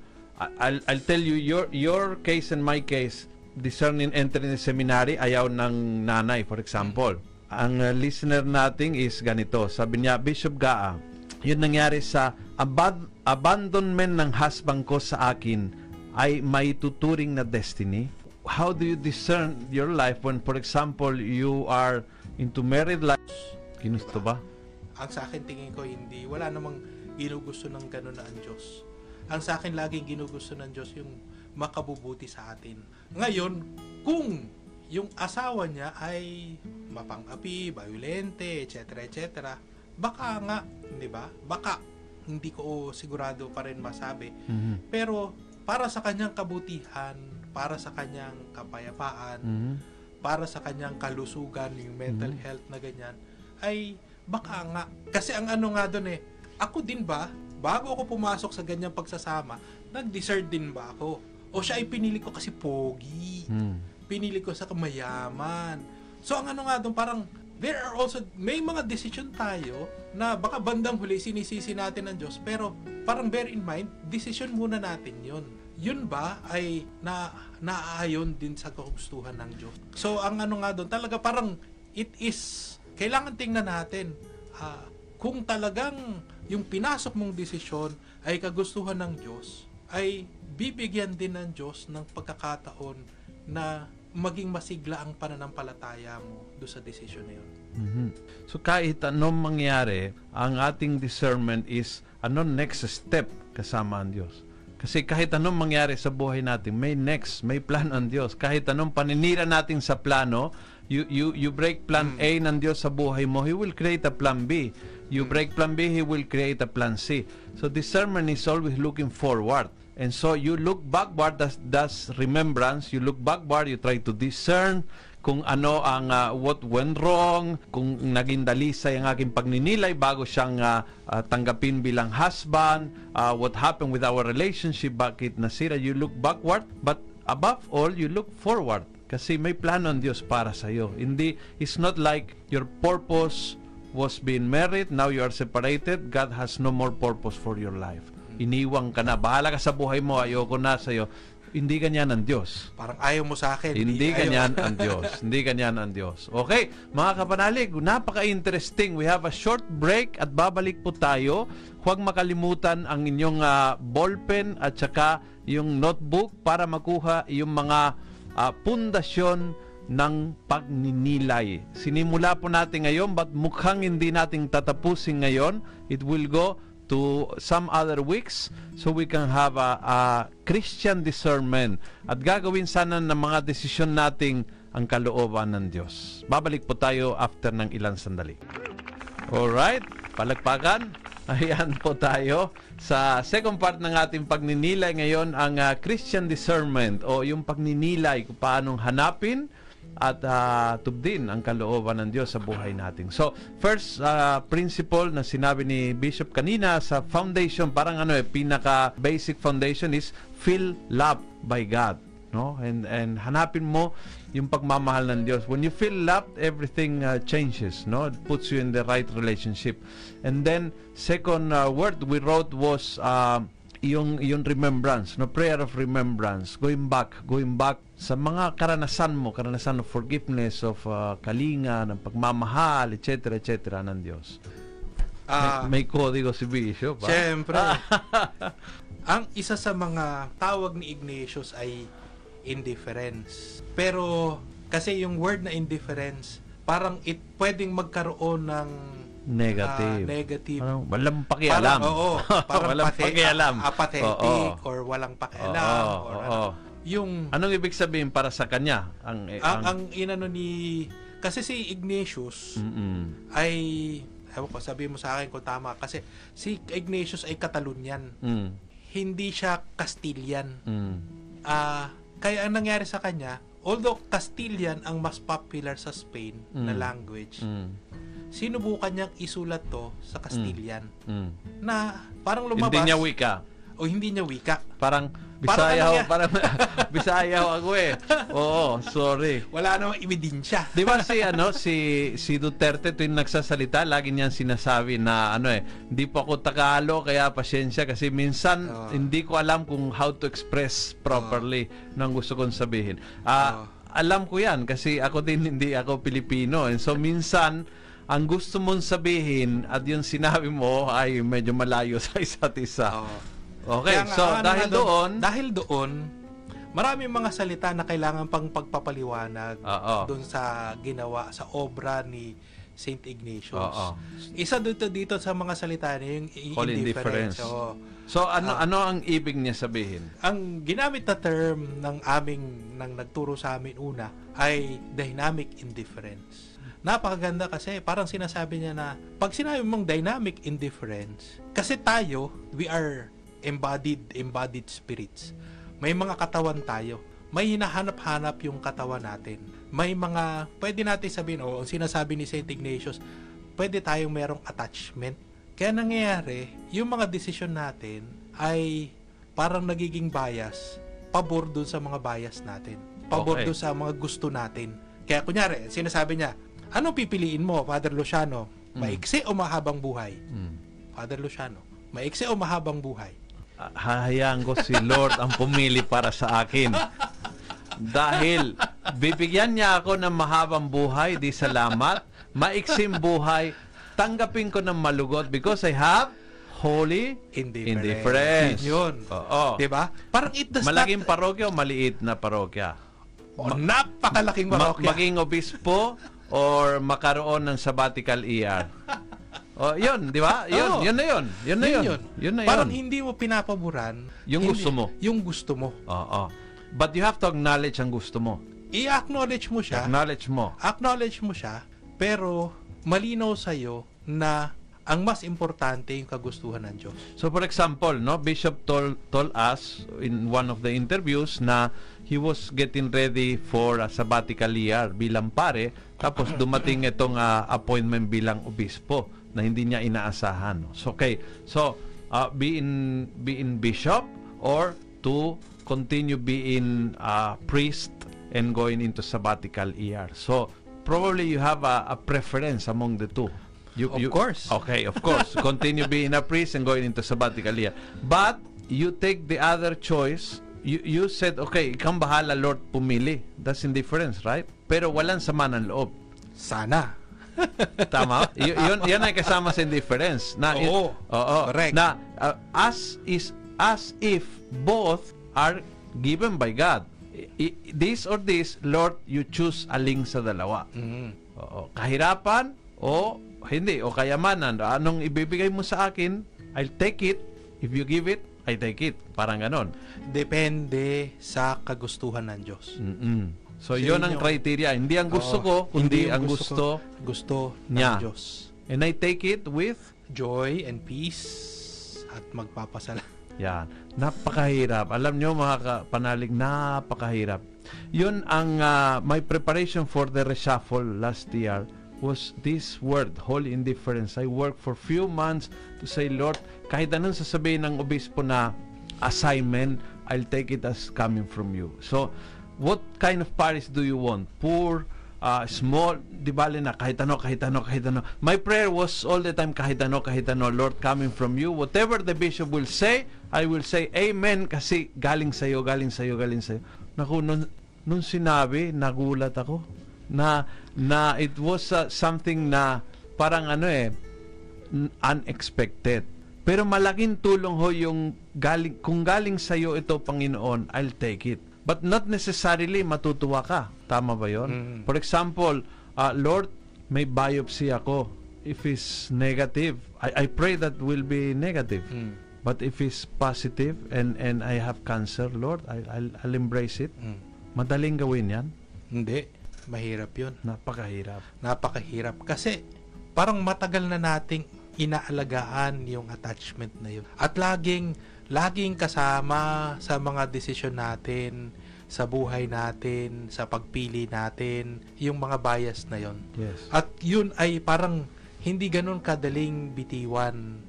I'll I'll tell you your your case and my case discerning entering the seminary ayaw ng nanay for example. Ang uh, listener natin is ganito. Sabi niya, Bishop Gaa, yun nangyari sa abad- abandonment ng husband ko sa akin ay may tuturing na destiny. How do you discern your life when, for example, you are into married life? Ginusto ba? Ang sa akin tingin ko hindi, wala namang ginugusto ng ganun na ang Diyos. Ang sa akin laging ginugusto ng Diyos yung makabubuti sa atin. Ngayon, kung yung asawa niya ay mapang-api, violente, etc. etc. Baka nga, 'di ba? Baka hindi ko sigurado pa rin masabi. Mhm. Pero para sa kanyang kabutihan, para sa kanyang kapayapaan, Mhm. para sa kanyang kalusugan, yung mental Mhm. health na ganyan, ay baka nga. Kasi ang ano nga doon eh, ako din ba, bago ako pumasok sa ganyang pagsasama, nag-desert din ba ako? O siya ay pinili ko kasi pogi. Mhm. Pinili ko sa kamayaman. So ang ano nga doon, parang there are also, may mga decision tayo na baka bandang huli sinisisi natin ng Diyos, pero parang bear in mind, decision muna natin yun. Yun ba ay na naaayon din sa kagustuhan ng Diyos. So ang ano nga doon, talaga parang it is, kailangan tingnan natin ah, kung talagang yung pinasok mong desisyon ay kagustuhan ng Diyos, ay bibigyan din ng Diyos ng pagkakataon na maging masigla ang pananampalataya mo do sa desisyon na yun. Mhm. So kahit anong mangyari, ang ating discernment is ano next step kasama ang Diyos. Kasi kahit anong mangyari sa buhay natin, may next, may plan ang Diyos. Kahit anong paninira natin sa plano, you you you break plan A ng Diyos sa buhay mo, He will create a plan B. You break plan B, He will create a plan C. So discernment is always looking forward. And so you look backward, that's, that's remembrance. You look backward, you try to discern kung ano ang uh, what went wrong, kung naging dalisay ang aking pagninilay bago siyang uh, uh, tanggapin bilang husband, uh, what happened with our relationship, bakit nasira. You look backward, but above all, you look forward. Kasi may plano ng Diyos para sa iyo. Hindi, it's not like your purpose was being married, now you are separated, God has no more purpose for your life. Iniwang ka na, bahala ka sa buhay mo, ayoko na sa iyo. hindi ganyan ang Diyos. Parang ayaw mo sa akin. Hindi ayaw. ganyan ang (laughs) Diyos. Hindi ganyan ang Diyos. Okay, mga kapanalig, napaka-interesting. We have a short break at babalik po tayo. Huwag makalimutan ang inyong ah, ballpen at saka yung notebook para makuha yung mga ah, pundasyon ng pagninilay. Sinimula po natin ngayon but mukhang hindi natin tatapusin ngayon. It will go to some other weeks so we can have a, a Christian discernment at gagawin sana ng mga desisyon nating ang kalooban ng Diyos. Babalik po tayo after ng ilang sandali. Alright, palagpakan. (laughs) Ayan po tayo sa second part ng ating pagninilay ngayon ang ah, Christian discernment o yung pagninilay kung paanong hanapin at ah, tubdin ang kalooban ng Diyos sa buhay natin. So, first ah, principle na sinabi ni Bishop kanina sa foundation, parang ano eh, pinaka basic foundation is feel loved by God no? And and hanapin mo yung pagmamahal ng Diyos. When you feel loved everything uh, changes no? It puts you in the right relationship. And then second uh, word we wrote was uh, yung yung remembrance no? Prayer of remembrance going back going back sa mga karanasan mo karanasan of forgiveness of uh, kalinga ng pagmamahal etc etc ng Diyos Ah, may, may kodigo si Bishop ah. Siyempre. (laughs) ang isa sa mga tawag ni Ignatius ay indifference. Pero kasi yung word na indifference, parang it pwedeng magkaroon ng negative ah, negative. Parang walang pakialam. Parang, oo, (laughs) parang walang pate- pakialam. apathetic Oo. or walang pakialam Oo, or oo. ano. Yung Anong ibig sabihin para sa kanya? Ang, eh, ang, ang inano ni kasi si Ignatius Mm-mm. ay ewan ko sabihin mo sa akin kung tama kasi si Ignatius ay Catalonian. Mm. Hindi siya Castilian. Mm. Ah, kaya ang nangyari sa kanya, although Castilian ang mas popular sa Spain na Mm. language, Mm. sinubukan niyang isulat to sa Castilian Mm. na parang lumabas Hindi niya wika. O hindi niya wika. Parang Parang Bisaya ano ho, parang (laughs) Bisaya ho ako eh. Oo, sorry. Wala namang ebidensya. Di ba si ano si si Duterte tuwing nagsasalita lagi niyang sinasabi na ano eh hindi po ako Tagalog kaya pasyensya kasi minsan Oo. hindi ko alam kung how to express properly ng gusto kong sabihin. Ah Oo. alam ko 'yan kasi ako din (laughs) hindi ako Pilipino and so minsan ang gusto mong sabihin at yung sinabi mo ay medyo malayo (laughs) sa isa't isa. Oo. Okay, Kaya so ano dahil nga doon, dahil doon, maraming mga salita na kailangan pang pagpapaliwanag Oo. doon sa ginawa sa obra ni Saint Ignatius. Oo. Isa dito dito sa mga salita niya yung Call indifference. indifference. Oo. so ano Ah. ano ang ibig niya sabihin? Ang ginamit na term ng aming ng nagturo sa amin una ay dynamic indifference. Napakaganda kasi parang sinasabi niya na pag sinabi mong dynamic indifference, kasi tayo, we are embodied, embodied spirits. May mga katawan tayo. May hinahanap-hanap yung katawan natin. May mga, pwede natin sabihin, o ang sinasabi ni St. Ignatius, pwede tayong merong attachment. Kaya nangyayari, yung mga desisyon natin ay parang nagiging bias, pabor dun sa mga bias natin. Pabor Okay. dun sa mga gusto natin. Kaya kunyari, sinasabi niya, anong pipiliin mo, Father Luciano? Maiksi o mahabang buhay? Hmm. Father Luciano, maiksi o mahabang buhay? Ah, hahayaan ko si Lord ang pumili para sa akin. Dahil bibigyan niya ako ng mahabang buhay, di salamat. Maiksim buhay, tanggapin ko ng malugot because I have holy Indifference. indifference. Yun. Oo. 'Di ba? Parang it does Malaking not... parokya o maliit na parokya? Oh, napakalaking Ma- parokya. maging obispo or makaroon ng sabbatical ER? Oh, yun, di ba? Yun, Oo. yun na yun. Yun na yun. Yun na yun. Parang hindi mo pinapaboran Yung hindi- gusto mo. Yung gusto mo. Oo. But you have to acknowledge ang gusto mo. I-acknowledge mo siya. Acknowledge mo. acknowledge mo siya, pero malinaw sa'yo na ang mas importante yung kagustuhan ng Diyos. So for example, no, Bishop told, told us in one of the interviews na he was getting ready for a sabbatical year bilang pare, tapos dumating itong ah, appointment bilang obispo na hindi niya inaasahan. no. So okay, so uh, be in be in bishop or to continue being a priest and going into sabbatical year. So probably you have a, a preference among the two. You, Of you- course. Okay, of course. (laughs) Continue being a priest and going into sabbatical year. But you take the other choice you, you said, okay, ikaw ang bahala, Lord, pumili. That's indifference, right? Pero walang sama ng loob. Sana. (laughs) Tama? y- yun, yun ay kasama sa indifference. Na, Oo. Oo. Correct. Na, uh, as is, as if both are given by God. I- i- this or this, Lord, you choose aling sa dalawa. Mm. Oo. Kahirapan o hindi, o kayamanan. Anong ibibigay mo sa akin, I'll take it. If you give it, I take it. Parang ganon. Depende sa kagustuhan ng Diyos. Mm-mm. So, Sa yun ang criteria. Hindi ang gusto Oo, ko, kundi yung ang gusto gusto. ko. Gusto niya. ng Diyos. And I take it with Joy and peace at magpapasala. Yan. Napakahirap. Alam nyo mga kapanalig, napakahirap. Yun ang ah, my preparation for the reshuffle last year was this word, holy indifference. I worked for few months to say, Lord, kahit anong sasabihin ng obispo na assignment, I'll take it as coming from you. So, what kind of parish do you want? Poor, uh, small, di bale na kahit ano, kahit ano, kahit ano. My prayer was all the time kahit ano, kahit ano, Lord, coming from you. Whatever the bishop will say, I will say amen kasi galing sa iyo, galing sa iyo, galing sa iyo. Naku, nung, nung sinabi, nagulat ako na na it was uh, something na parang ano eh unexpected. Pero malaking tulong ho yung galing kung galing sa iyo ito Panginoon, I'll take it. But not necessarily matutuwa ka. Tama ba 'yon? Mm. For example, uh, Lord, may biopsy ako. If it's negative, I, I pray that will be negative. Mm. But if it's positive and and I have cancer, Lord, I, I'll, I'll embrace it. Mm. Madaling gawin 'yan. Hindi. Mahirap yun. Napakahirap. Napakahirap. Kasi parang matagal na nating inaalagaan yung attachment na yun. At laging, laging kasama sa mga desisyon natin, sa buhay natin, sa pagpili natin, yung mga bias na yun. Yes. At yun ay parang hindi ganun kadaling bitiwan.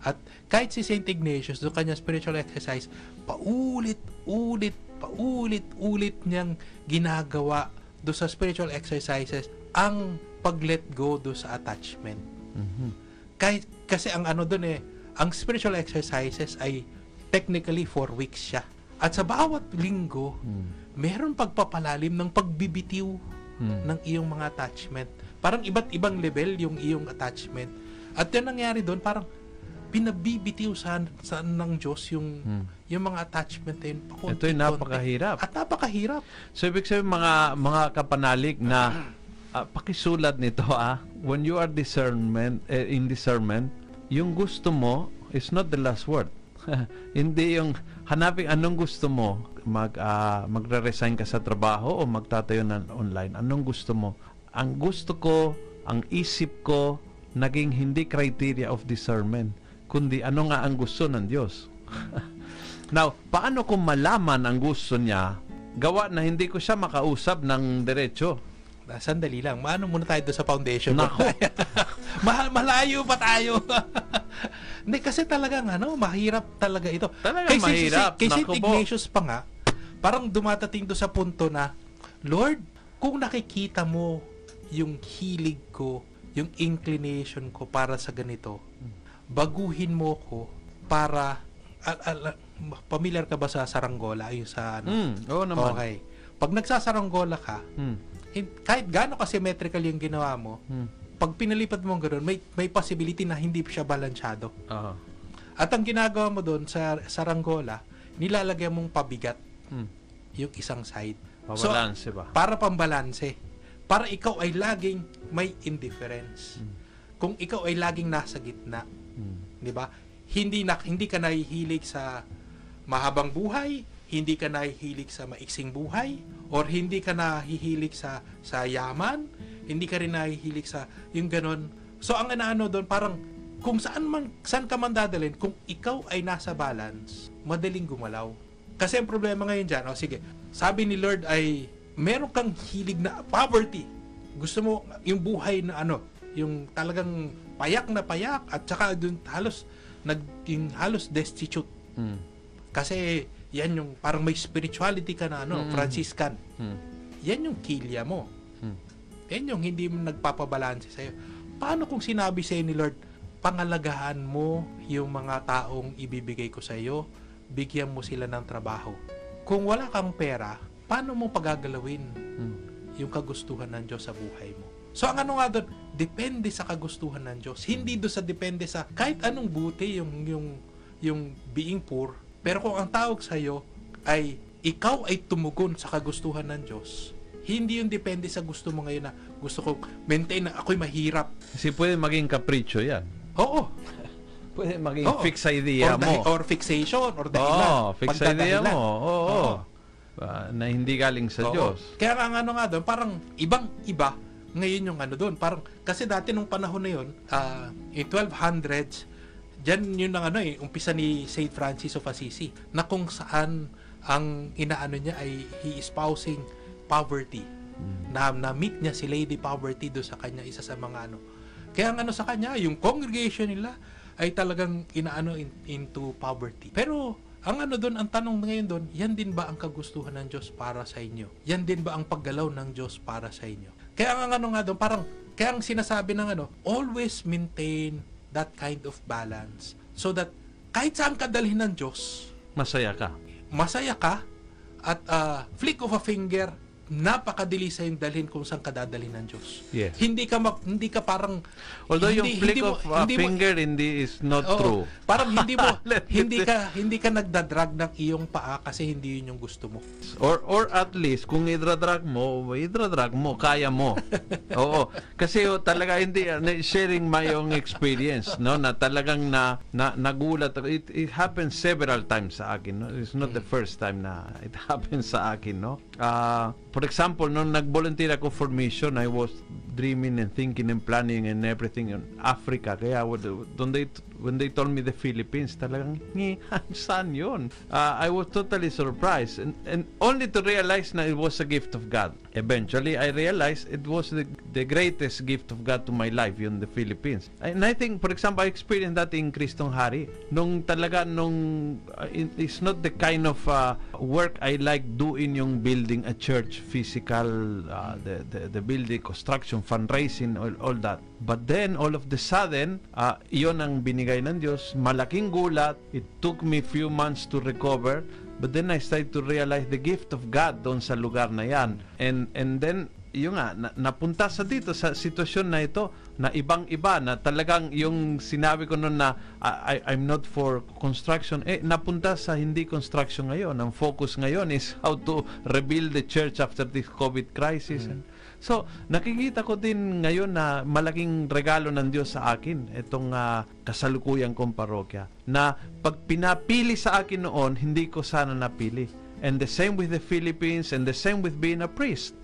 At kahit si St. Ignatius, doon kanya spiritual exercise, paulit-ulit, paulit-ulit niyang ginagawa do sa spiritual exercises ang pag-let go do sa attachment. Mhm. Kahit, kasi ang ano doon eh, ang spiritual exercises ay technically 4 weeks siya. At sa bawat linggo, Mm. meron pagpapalalim ng pagbibitiw Mm. ng iyong mga attachment. Parang iba't ibang level yung iyong attachment. At yan nangyari doon, parang pinabibitiw sa, sa ng Diyos yung Mm. yung mga attachment na yun. pakunti-kunti. Ito'y napakahirap. At napakahirap. So ibig sabihin mga mga kapanalig na (clears throat) ah, pakisulat nito ah when you are discernment eh, in discernment yung gusto mo is not the last word. (laughs) Hindi yung hanapin anong gusto mo mag ah, magre-resign ka sa trabaho o magtatayo ng online. Anong gusto mo? Ang gusto ko, ang isip ko naging hindi criteria of discernment kundi ano nga ang gusto ng Diyos. (laughs) Now, paano kung malaman ang gusto niya, gawa na hindi ko siya makausap ng diretso? Ah, Sandali lang. Maano muna tayo doon sa foundation. Nako. (laughs) Mahal, malayo pa tayo. (laughs) Hindi, kasi talagang ano, mahirap talaga ito. Talagang si- mahirap. Si, kay St. Po. Ignatius pa nga, parang dumatating to sa punto na, Lord, kung nakikita mo yung hilig ko, yung inclination ko para sa ganito, baguhin mo ko para al- al- familiar ka ba sa saranggola? Ayun sa ano? Hmm, oo naman. Okay. Pag nagsasaranggola ka, hin- kahit gaano ka symmetrical yung ginawa mo, hmm. Pag pinalipat mo gano'n, may, may possibility na hindi siya balansyado. Oo. At ang ginagawa mo doon sa saranggola, nilalagyan mong pabigat Hmm. yung isang side. Pabalanse ba? Para pambalanse. Para ikaw ay laging may indifference. Hmm. Kung ikaw ay laging nasa gitna, Hmm. 'di ba? Hindi na hindi ka nahihilig sa mahabang buhay, hindi ka nahihilig sa maiksing buhay, or hindi ka nahihilig sa sa yaman, hindi ka rin nahihilig sa yung ganon. So ang ano doon parang kung saan man saan ka man dadalhin, kung ikaw ay nasa balance, madaling gumalaw. Kasi ang problema ngayon diyan, oh sige, sabi ni Lord ay meron kang hilig na poverty. Gusto mo yung buhay na ano, yung talagang payak na payak at saka dun halos naging halos destitute. Hmm. Kasi yan yung parang may spirituality ka na ano, Mm. Franciscan. Hmm. Yan yung kilya mo. Hmm. Yan yung hindi mo nagpapabalanse sa'yo. Paano kung sinabi sa'yo ni Lord, pangalagahan mo yung mga taong ibibigay ko sa'yo, bigyan mo sila ng trabaho. kung wala kang pera, paano mo pagagalawin Mm. yung kagustuhan ng Diyos sa buhay mo? So ang ano nga doon, depende sa kagustuhan ng Diyos. Hindi doon sa depende sa kahit anong buti yung yung yung being poor. Pero kung ang tawag sa iyo ay ikaw ay tumugon sa kagustuhan ng Diyos, hindi yung depende sa gusto mo ngayon na gusto ko maintain na ako'y mahirap. Kasi pwede maging kapritsyo yan. Oo. (laughs) Pwede maging Oo. fixed idea or, mo. or fixation or dahilan. Oo, fixed idea mo. Oo. Oo. Ah, na hindi galing sa Oo. Diyos. Kaya nga ang ano nga doon, parang ibang iba ngayon yung ano doon. Parang, kasi dati nung panahon na yun, ah, in 1200s, dyan yun ang ano eh, umpisa ni St. Francis of Assisi, na kung saan ang inaano niya ay he espousing poverty. Na, na-meet niya si Lady Poverty doon sa kanya, isa sa mga ano. Kaya ang ano sa kanya, yung congregation nila ay talagang inaano in- into poverty. Pero ang ano doon, ang tanong ngayon doon, yan din ba ang kagustuhan ng Diyos para sa inyo? Yan din ba ang paggalaw ng Diyos para sa inyo? Kaya ang ano nga doon, parang, kaya ang sinasabi ng ano, always maintain that kind of balance so that kahit saan ka dalhin ng Diyos, Masaya ka. masaya ka at ah, flick of a finger napakadali sa yung dalhin kung saan ka dadalhin ng Diyos. Yes. Hindi ka mag, hindi ka parang Although yung hindi- flick hindi mo- of a hindi mo- finger hindi is not Oo, true. Parang hindi mo (laughs) hindi ka hindi ka nagdadrag ng iyong paa kasi hindi yun yung gusto mo. Or or at least kung idradrag mo, idradrag mo, kaya mo. (laughs) Oo. Kasi oh, talaga hindi uh, sharing my own experience, no, na talagang na, na nagulat. It, it happens several times sa akin, no. It's not the first time na it (laughs) happens sa akin, no. Ah, for example, for mission, I was dreaming and thinking and planning and everything in Africa. Kaya when they when they told me the Philippines, talagang saan yun? Uh, I was totally surprised and, and only to realize na it was a gift of God. Eventually, I realized it was the, the greatest gift of God to my life, yun, the Philippines. And I think, for example, I experienced that in Kristong Hari. Nung talaga, nung, uh, it- it's not the kind of uh, work I like doing yung building a church, physical, uh, the, the, the building, construction, fundraising, all, all that. But then, all of the sudden, uh, iyon ang binigay ng Diyos. Malaking gulat. It took me few months to recover. But then I started to realize the gift of God doon sa lugar na yan. And, and then, yung nga, na, napunta sa dito, sa sitwasyon na ito, na ibang-iba, na talagang yung sinabi ko noon na I, I'm not for construction, eh, napunta sa hindi construction ngayon. Ang focus ngayon is how to rebuild the church after this COVID crisis. And, So, nakikita ko din ngayon na malaking regalo ng Diyos sa akin itong ah, kasalukuyang kong parokya na pag pinapili sa akin noon, hindi ko sana napili. And the same with the Philippines and the same with being a priest.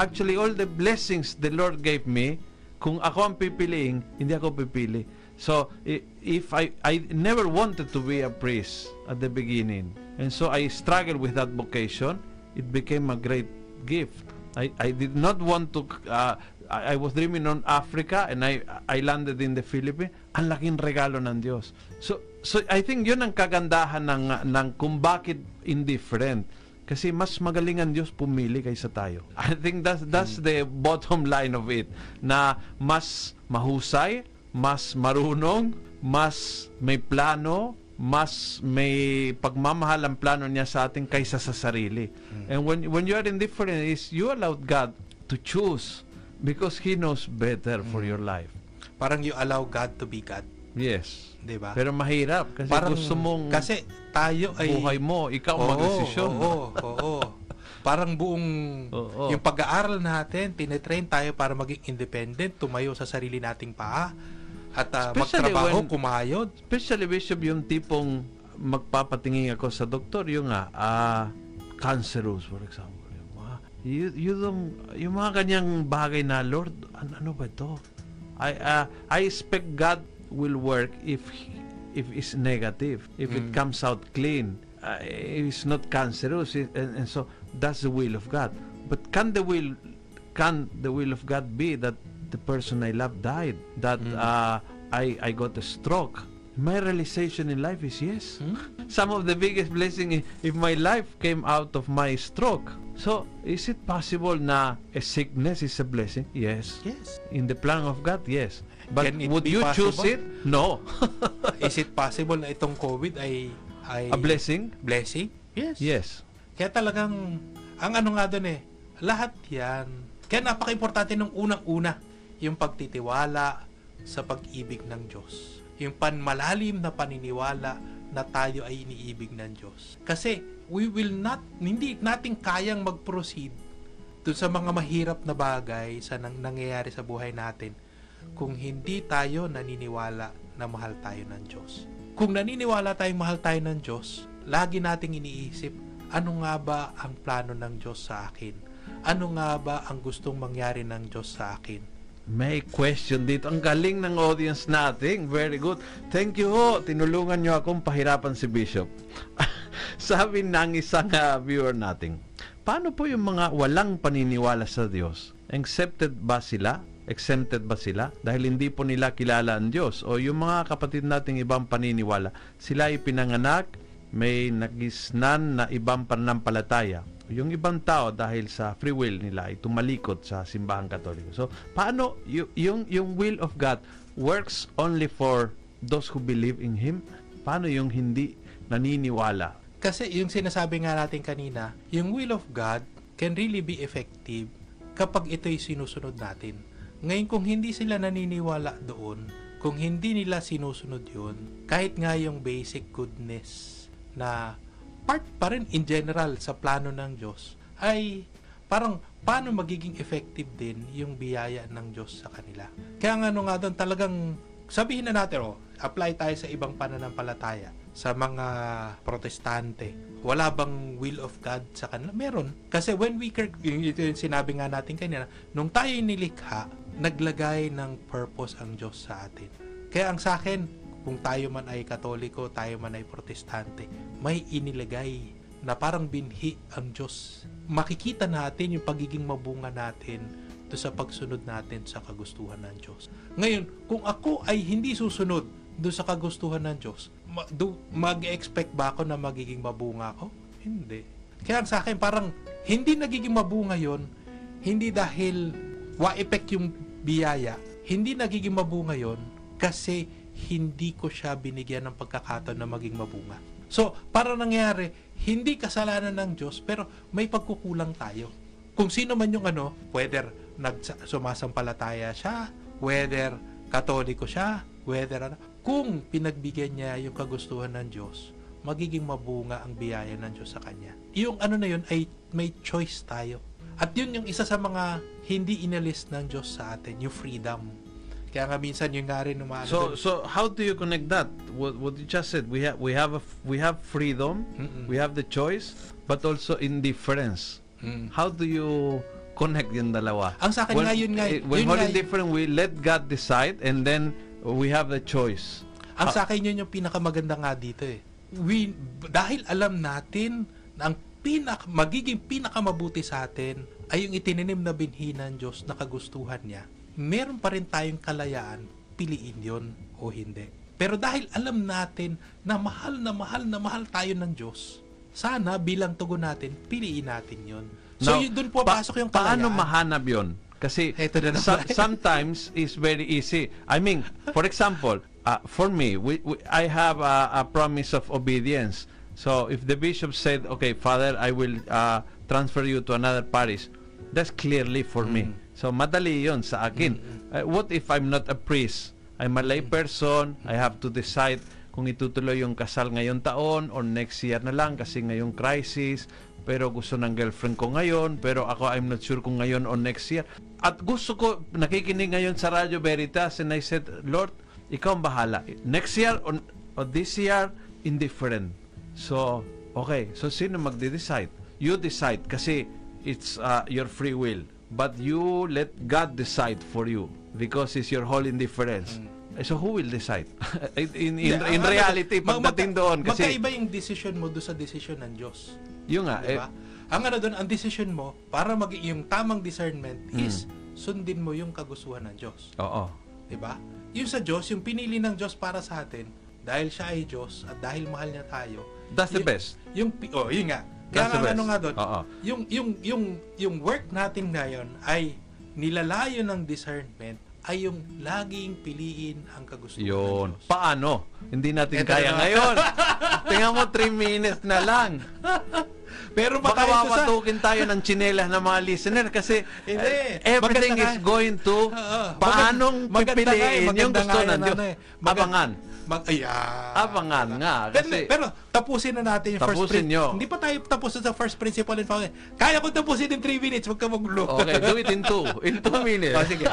Actually, all the blessings the Lord gave me, kung ako ang pipiliin, hindi ako pipili. So, if I, I never wanted to be a priest at the beginning. And so I struggled with that vocation. It became a great gift. I, I did not want to uh, I, I was dreaming on Africa and I I landed in the Philippines. Ang laking regalo ng Diyos. So so I think 'yun ang kagandahan ng ng kung bakit indifferent. Kasi mas magaling ang Diyos pumili kaysa tayo. (laughs) I think that's that's the bottom line of it na mas mahusay, mas marunong, mas may plano, mas may pagmamahal ang plano niya sa atin kaysa sa sarili. And when when you are indifferent is you allowed God to choose because he knows better for your life. Parang you allow God to be God, Yes. 'di ba? Pero mahirap kasi parang gusto mong kasi tayo ay buhay mo, ikaw Oo, magdesisyon. Oo, oo. Parang buong Oo. yung pag-aaral natin, tinetrain tayo para maging independent, tumayo sa sarili nating paa at Especially magtrabaho, when- kumayod. Especially Bishop yung tipong magpapatingin ako sa doktor yung nga ah cancerous for example. Yung mga, you, you don't, yung mga kanyang bagay na Lord, ano, ano ba ito? I ah, I expect God will work if if it's negative, if it Mm. comes out clean, uh, if it's not cancerous, it- and, and so that's the will of God. But can the will can the will of God be that the person I love died, that Mm. uh, I I got a stroke? My realization in life is yes. Hmm? Some of the biggest blessing if my life came out of my stroke. So, is it possible na a sickness is a blessing? Yes. Yes. In the plan of God, yes. But would you choose possible? it? No. (laughs) Is it possible na itong COVID ay ay a blessing? blessing? Yes. Yes. Kaya talagang, ang ano nga doon eh, lahat yan. Kaya napaka-importante nung unang-una, yung pagtitiwala sa pag-ibig ng Diyos. Yung panmalalim na paniniwala na tayo ay iniibig ng Diyos. Kasi we will not, hindi natin kayang mag-proceed dun sa mga mahirap na bagay sa nang, nangyayari sa buhay natin kung hindi tayo naniniwala na mahal tayo ng Diyos. Kung naniniwala tayong mahal tayo ng Diyos, lagi nating iniisip, ano nga ba ang plano ng Diyos sa akin? Ano nga ba ang gustong mangyari ng Diyos sa akin? May question dito. Ang galing ng audience natin. Very good. Thank you ho. Tinulungan nyo akong pahirapan si Bishop. (laughs) Sabi ng isang uh, viewer natin, paano po yung mga walang paniniwala sa Diyos? Accepted ba sila? Exempted ba sila? Dahil hindi po nila kilala ang Diyos. O yung mga kapatid nating ibang paniniwala, sila ay pinanganak, may nagisnan na ibang pananampalataya yung ibang tao dahil sa free will nila ay tumalikod sa simbahang katoliko. So, paano yung yung will of God works only for those who believe in him? Paano yung hindi naniniwala? Kasi yung sinasabi nga natin kanina, yung will of God can really be effective kapag ito'y sinusunod natin. Ngayon kung hindi sila naniniwala doon, kung hindi nila sinusunod yun, kahit nga yung basic goodness na part pa rin in general sa plano ng Diyos, ay parang paano magiging effective din yung biyaya ng Diyos sa kanila. Kaya nga ano nga doon talagang sabihin na natin, oh, apply tayo sa ibang pananampalataya sa mga protestante. Wala bang will of God sa kanila? Meron. Kasi when we, ito yung sinabi nga natin kanina, nung tayo nilikha, naglagay ng purpose ang Diyos sa atin. Kaya ang sa akin, kung tayo man ay katoliko, tayo man ay protestante, may inilagay na parang binhi ang Diyos. Makikita natin yung pagiging mabunga natin do sa pagsunod natin sa kagustuhan ng Diyos. Ngayon, kung ako ay hindi susunod do sa kagustuhan ng Diyos, mag-expect ba ako na magiging mabunga ako? Hindi. Kaya sa akin, parang hindi nagiging mabunga yon hindi dahil wa-effect yung biyaya, hindi nagiging mabunga yon kasi hindi ko siya binigyan ng pagkakataon na maging mabunga. So, para nangyari, hindi kasalanan ng Diyos, pero may pagkukulang tayo. Kung sino man yung ano, whether sumasampalataya siya, whether katoliko siya, whether ano, kung pinagbigyan niya yung kagustuhan ng Diyos, magiging mabunga ang biyaya ng Diyos sa kanya. Yung ano na yun ay may choice tayo. At yun yung isa sa mga hindi inalis ng Diyos sa atin, yung freedom. Kaya nga minsan yung nga rin umaano So so how do you connect that? What, what you just said, we have we have a, we have freedom, Mm-mm. we have the choice, but also indifference. Mm. How do you connect yung dalawa? Ang sa akin nga, yun nga, eh, When yun holding nga- different, we let God decide and then we have the choice. Ang Ah. sa akin yun yung pinakamaganda nga dito eh. We, dahil alam natin na ang pinak, magiging pinakamabuti sa atin ay yung itininim na binhi ng Diyos na kagustuhan niya. Meron pa rin tayong kalayaan, piliin yon o hindi. Pero dahil alam natin na mahal na mahal na mahal tayo ng Diyos, sana bilang tugon natin, piliin natin yon. So Now, yun doon po pa- pasok yung kalayaan. Paano mahanap yon? Kasi Eto na so- sometimes it's very easy. I mean, for example, uh, for me, we, we, I have a, a promise of obedience. So if the bishop said, "Okay, Father, I will uh, transfer you to another parish," that's clearly for me. So madali yon sa akin. Uh, what if I'm not a priest? I'm a lay person. I have to decide kung itutuloy yung kasal ngayong taon or next year na lang kasi ngayong crisis. Pero gusto ng girlfriend ko ngayon pero ako I'm not sure kung ngayon or next year. At gusto ko nakikinig ngayon sa Radio Veritas and I said Lord ikaw ang bahala. Next year or, or this year indifferent. So okay. So sino magde-decide? You decide kasi it's uh, your free will but you let God decide for you because it's your whole indifference Eh, so who will decide (laughs) in in, in, Hindi, in ano, reality mag- pagdating doon kasi Magkaiba yung decision mo doon sa decision ng Diyos. yung nga eh, Diba? ang ano doon, ang decision mo, para mag yung tamang discernment Hmm. is sundin mo yung kagustuhan ng Diyos. oo Diba? Yung sa Diyos, yung pinili ng Diyos para sa atin, dahil siya ay Diyos at dahil mahal niya tayo. That's the yung- best. Yung, oh, yun nga. Kaya That's best. ano nga doon, Oo. yung, yung, yung, yung work natin ngayon ay nilalayo ng discernment ay yung laging piliin ang kagustuhan Yun. ng Diyos. Paano? Hindi natin Eto kaya na. ngayon. (laughs) Tingnan mo, 3 minutes na lang. Pero Baka tayo sa- mapatukin tayo ng tsinelas ng mga listener kasi Hindi. eh, everything is going to paanong Maganda- maganda nga eh, pipiliin yung gusto ng Diyos. ano eh. Abangan. Mag, ayan. Abangan nga, Pero, kasi- pero tapusin na natin yung first nyo. Hindi pa tayo tapos sa first principle and foundation. Kaya ko tapusin in 3 minutes, wag ka magulo. Okay, do it in two. In two (laughs) minutes. Oh, sige.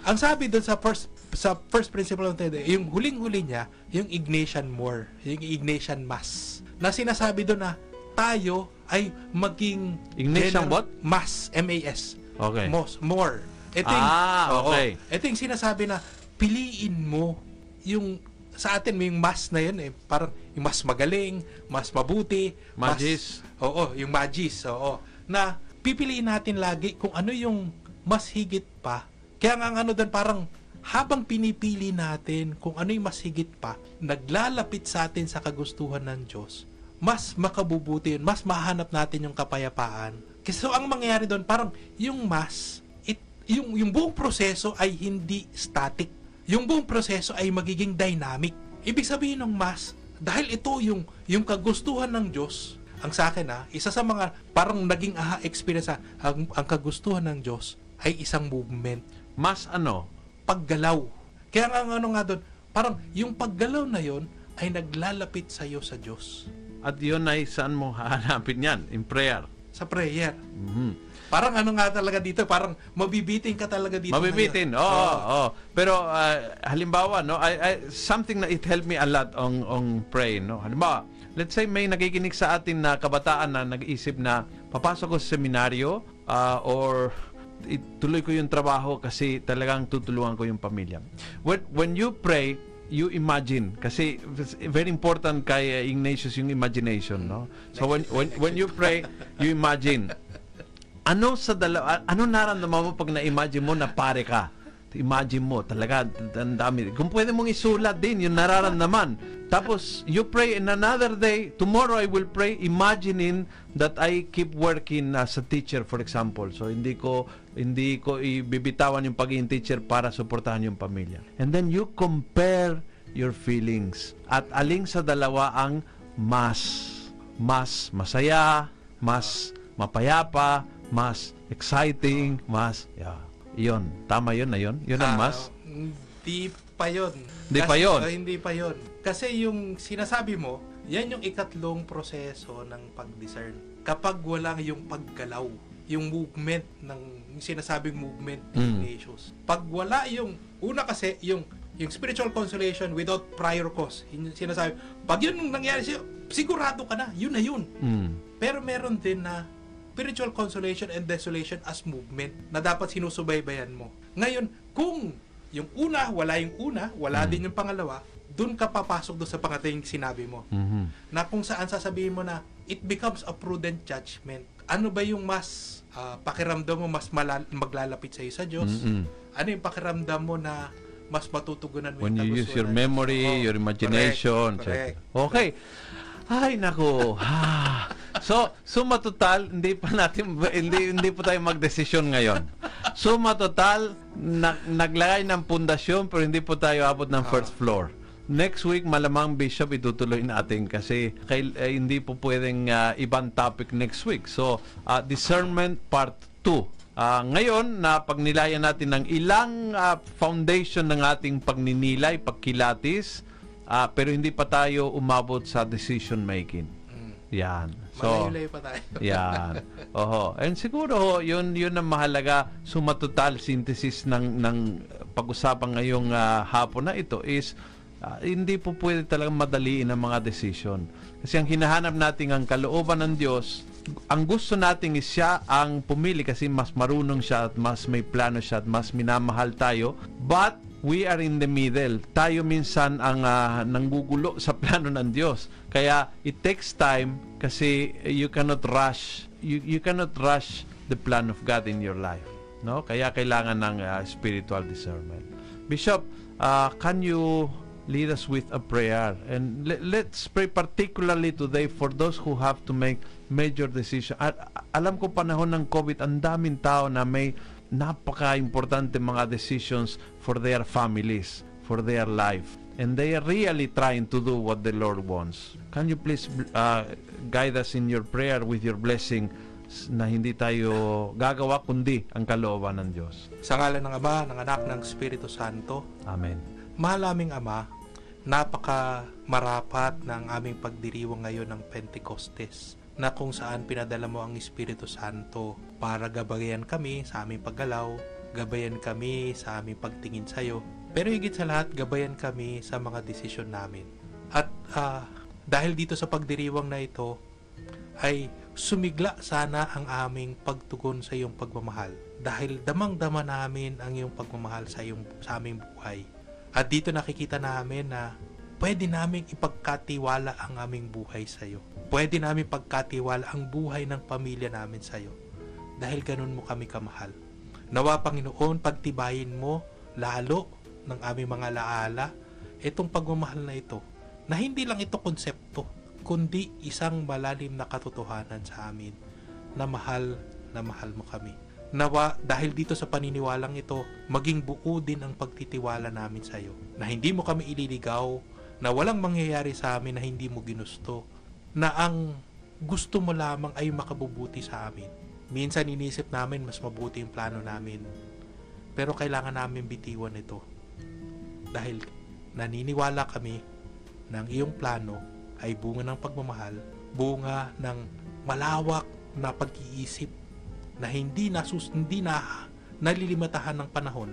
Ang sabi doon sa first sa first principle of the yung huling-huli niya, yung Ignatian more, yung Ignatian mass. Na sinasabi doon na tayo ay maging Ignatian what? Mass, M-A-S. Okay. Mos, more. Ito yung, Ah, oo. okay. ito yung sinasabi na piliin mo yung sa atin may mas na yun eh. Parang yung mas magaling mas mabuti Magis. mas, oo yung magis oo. Na pipiliin natin lagi kung ano yung mas higit pa. Kaya nga ano doon parang habang pinipili natin kung ano yung mas higit pa naglalapit sa atin sa kagustuhan ng Diyos mas makabubuti yun mas mahanap natin yung kapayapaan. Kasi so ang mangyayari doon parang yung mas it, yung yung buong proseso ay hindi static yung buong proseso ay magiging dynamic. Ibig sabihin ng mas, dahil ito yung, yung kagustuhan ng Diyos, ang sa akin ha, isa sa mga parang naging aha experience ha, ang, ang kagustuhan ng Diyos ay isang movement, Mas ano? paggalaw. Kaya nga ano nga doon, parang yung paggalaw na yon ay naglalapit sa iyo sa Diyos. At yun ay saan mo hahanapin yan? In prayer. Sa prayer. Mhm. Parang ano nga talaga dito, parang mabibiting ka talaga dito. Mabibitin. Oo, ngayon. oo. oo. Pero ah, halimbawa, no, I, I, something na it helped me a lot on on pray, no. Halimbawa, let's say may nakikinig sa atin na kabataan na nag-isip na papasok ko sa seminaryo ah, or ituloy ko yung trabaho kasi talagang tutulungan ko yung pamilya. When when you pray, you imagine kasi very important kay uh, Ignatius yung imagination, no? So when when when you pray, you imagine ano sa dalawa, ano nararamdaman mo pag na-imagine mo na pare ka? Imagine mo, talaga, ang dami. Kung pwede mong isulat din yung nararamdaman. Tapos, you pray in another day, tomorrow I will pray imagining that I keep working as a teacher, for example. So, hindi ko, hindi ko ibibitawan yung pagiging teacher para suportahan yung pamilya. And then, you compare your feelings. At aling sa dalawa ang mas, mas masaya, mas mapayapa, mas exciting, mas yeah. Iyon, tama 'yon na 'yon. 'Yun ang Ah, mas. Hindi pa yun. Hindi pa yun? ah, hindi pa yun. Kasi yung sinasabi mo, yan yung ikatlong proseso ng pag-discern. Kapag wala yung paggalaw, yung movement ng yung sinasabing movement Mm. Ignatius. Pag wala yung una kasi yung yung spiritual consolation without prior cause. Yun yung sinasabi. Pag yun ang nangyari sa'yo, sigurado ka na, yun na yun. Mm. Pero meron din na spiritual consolation and desolation as movement na dapat sinusubaybayan mo. Ngayon, kung yung una, wala yung una, wala din yung pangalawa, dun ka papasok doon sa pangating sinabi mo. Mhm. Na kung saan sasabihin mo na it becomes a prudent judgment. Ano ba yung mas ah, pakiramdam mo mas malal- maglalapit sa iyo sa Diyos? Mm-mm. Ano yung pakiramdam mo na mas matutugunan mo When yung you use your memory, Oo, your imagination, correct, correct. Okay. Ay nako. Ah. So, suma total, hindi pa natin hindi hindi po tayo magdesisyon ngayon. Suma total, nag, naglagay ng pundasyon pero hindi po tayo abot ng first floor. Next week, malamang Bishop, itutuloy natin kasi kay, eh, hindi po pwedeng ah, ibang topic next week. So, ah, discernment part 2. Ah, ngayon, na pagnilayan natin ng ilang ah, foundation ng ating pagninilay, pagkilatis, ah, pero hindi pa tayo umabot sa decision making. Mm. Yan. So, Malayo-layo pa tayo. (laughs) yan. Oho. And siguro ho, yun yun ang mahalaga sumatotal synthesis ng ng pag-usapan ngayong ah, hapon na ito is ah, hindi po pwede talagang madaliin ang mga decision. Kasi ang hinahanap natin ang kalooban ng Diyos, ang gusto natin is siya ang pumili kasi mas marunong siya at mas may plano siya at mas minamahal tayo. But we are in the middle. Tayo minsan ang ah, nanggugulo (laughs) sa plano ng Diyos. Kaya it takes time kasi you cannot rush you you cannot rush the plan of God in your life. No? Kaya kailangan ng ah, spiritual discernment. Bishop, ah, can you lead us with a prayer? And le- let's pray particularly today for those who have to make major decision. At alam ko panahon ng COVID, ang daming tao na may napaka-importante mga decisions for their families, for their life. And they are really trying to do what the Lord wants. Can you please uh, guide us in your prayer with your blessing na hindi tayo gagawa kundi ang kalooban ng Diyos. Sa ngalan ng Ama, ng Anak, ng Espiritu Santo, Amen. Mahal aming Ama, napaka marapat ng aming pagdiriwang ngayon ng Pentecostes na kung saan pinadala mo ang Espiritu Santo para gabayan kami sa aming paggalaw, gabayan kami sa aming pagtingin sa iyo, pero higit sa lahat, gabayan kami sa mga desisyon namin. At ah, dahil dito sa pagdiriwang na ito, ay sumigla sana ang aming pagtugon sa iyong pagmamahal. Dahil damang-dama namin ang iyong pagmamahal sa, iyong, sa aming buhay. At dito nakikita namin na pwede naming ipagkatiwala ang aming buhay sa iyo. Pwede namin pagkatiwala ang buhay ng pamilya namin sa iyo. Dahil ganun mo kami kamahal. Nawa Panginoon, pagtibayin mo lalo ng aming mga laala itong pagmamahal na ito. Na hindi lang ito konsepto, kundi isang malalim na katotohanan sa amin na mahal na mahal mo kami. Nawa dahil dito sa paniniwalang ito, maging buo din ang pagtitiwala namin sa iyo. Na hindi mo kami ililigaw, na walang mangyayari sa amin na hindi mo ginusto, na ang gusto mo lamang ay makabubuti sa amin. Minsan inisip namin mas mabuti yung plano namin, pero kailangan namin bitiwan ito. Dahil naniniwala kami na ang iyong plano ay bunga ng pagmamahal, bunga ng malawak na pag-iisip na hindi nasus hindi na nalilimatahan ng panahon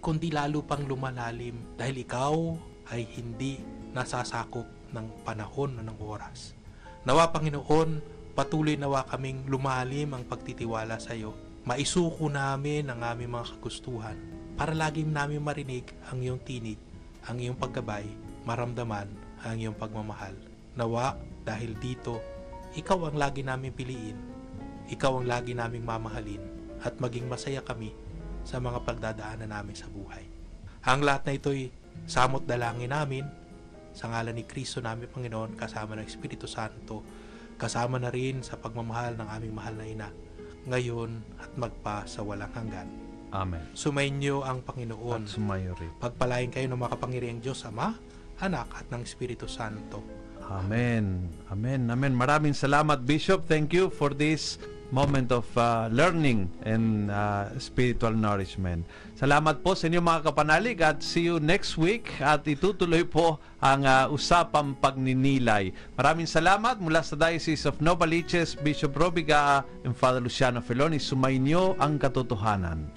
kundi lalo pang lumalalim dahil ikaw ay hindi nasasakop ng panahon o ng oras. Nawa Panginoon, patuloy nawa kaming lumalim ang pagtitiwala sa iyo. Maisuko namin ang aming mga kagustuhan para laging namin marinig ang iyong tinig, ang iyong paggabay, maramdaman ang iyong pagmamahal. Nawa, dahil dito, ikaw ang lagi namin piliin ikaw ang lagi naming mamahalin at maging masaya kami sa mga pagdadaanan namin sa buhay. Ang lahat na ito'y samot dalangin namin sa ngalan ni Kristo namin Panginoon kasama ng Espiritu Santo kasama na rin sa pagmamahal ng aming mahal na ina ngayon at magpa sa walang hanggan. Amen. Sumainyo ang At Panginoon. sumayo rin. Pagpalain kayo ng makapangyarihang Diyos Ama, Anak at ng Espiritu Santo. Amen. Amen. Amen. Maraming salamat, Bishop. Thank you for this moment of uh, learning and uh, spiritual nourishment. Salamat po sa inyong mga kapanalig at see you next week at itutuloy po ang uh, usapang pagninilay. Maraming salamat mula sa Diocese of Novaliches, Bishop Robiga and Father Luciano Feloni. Sumainyo ang katotohanan.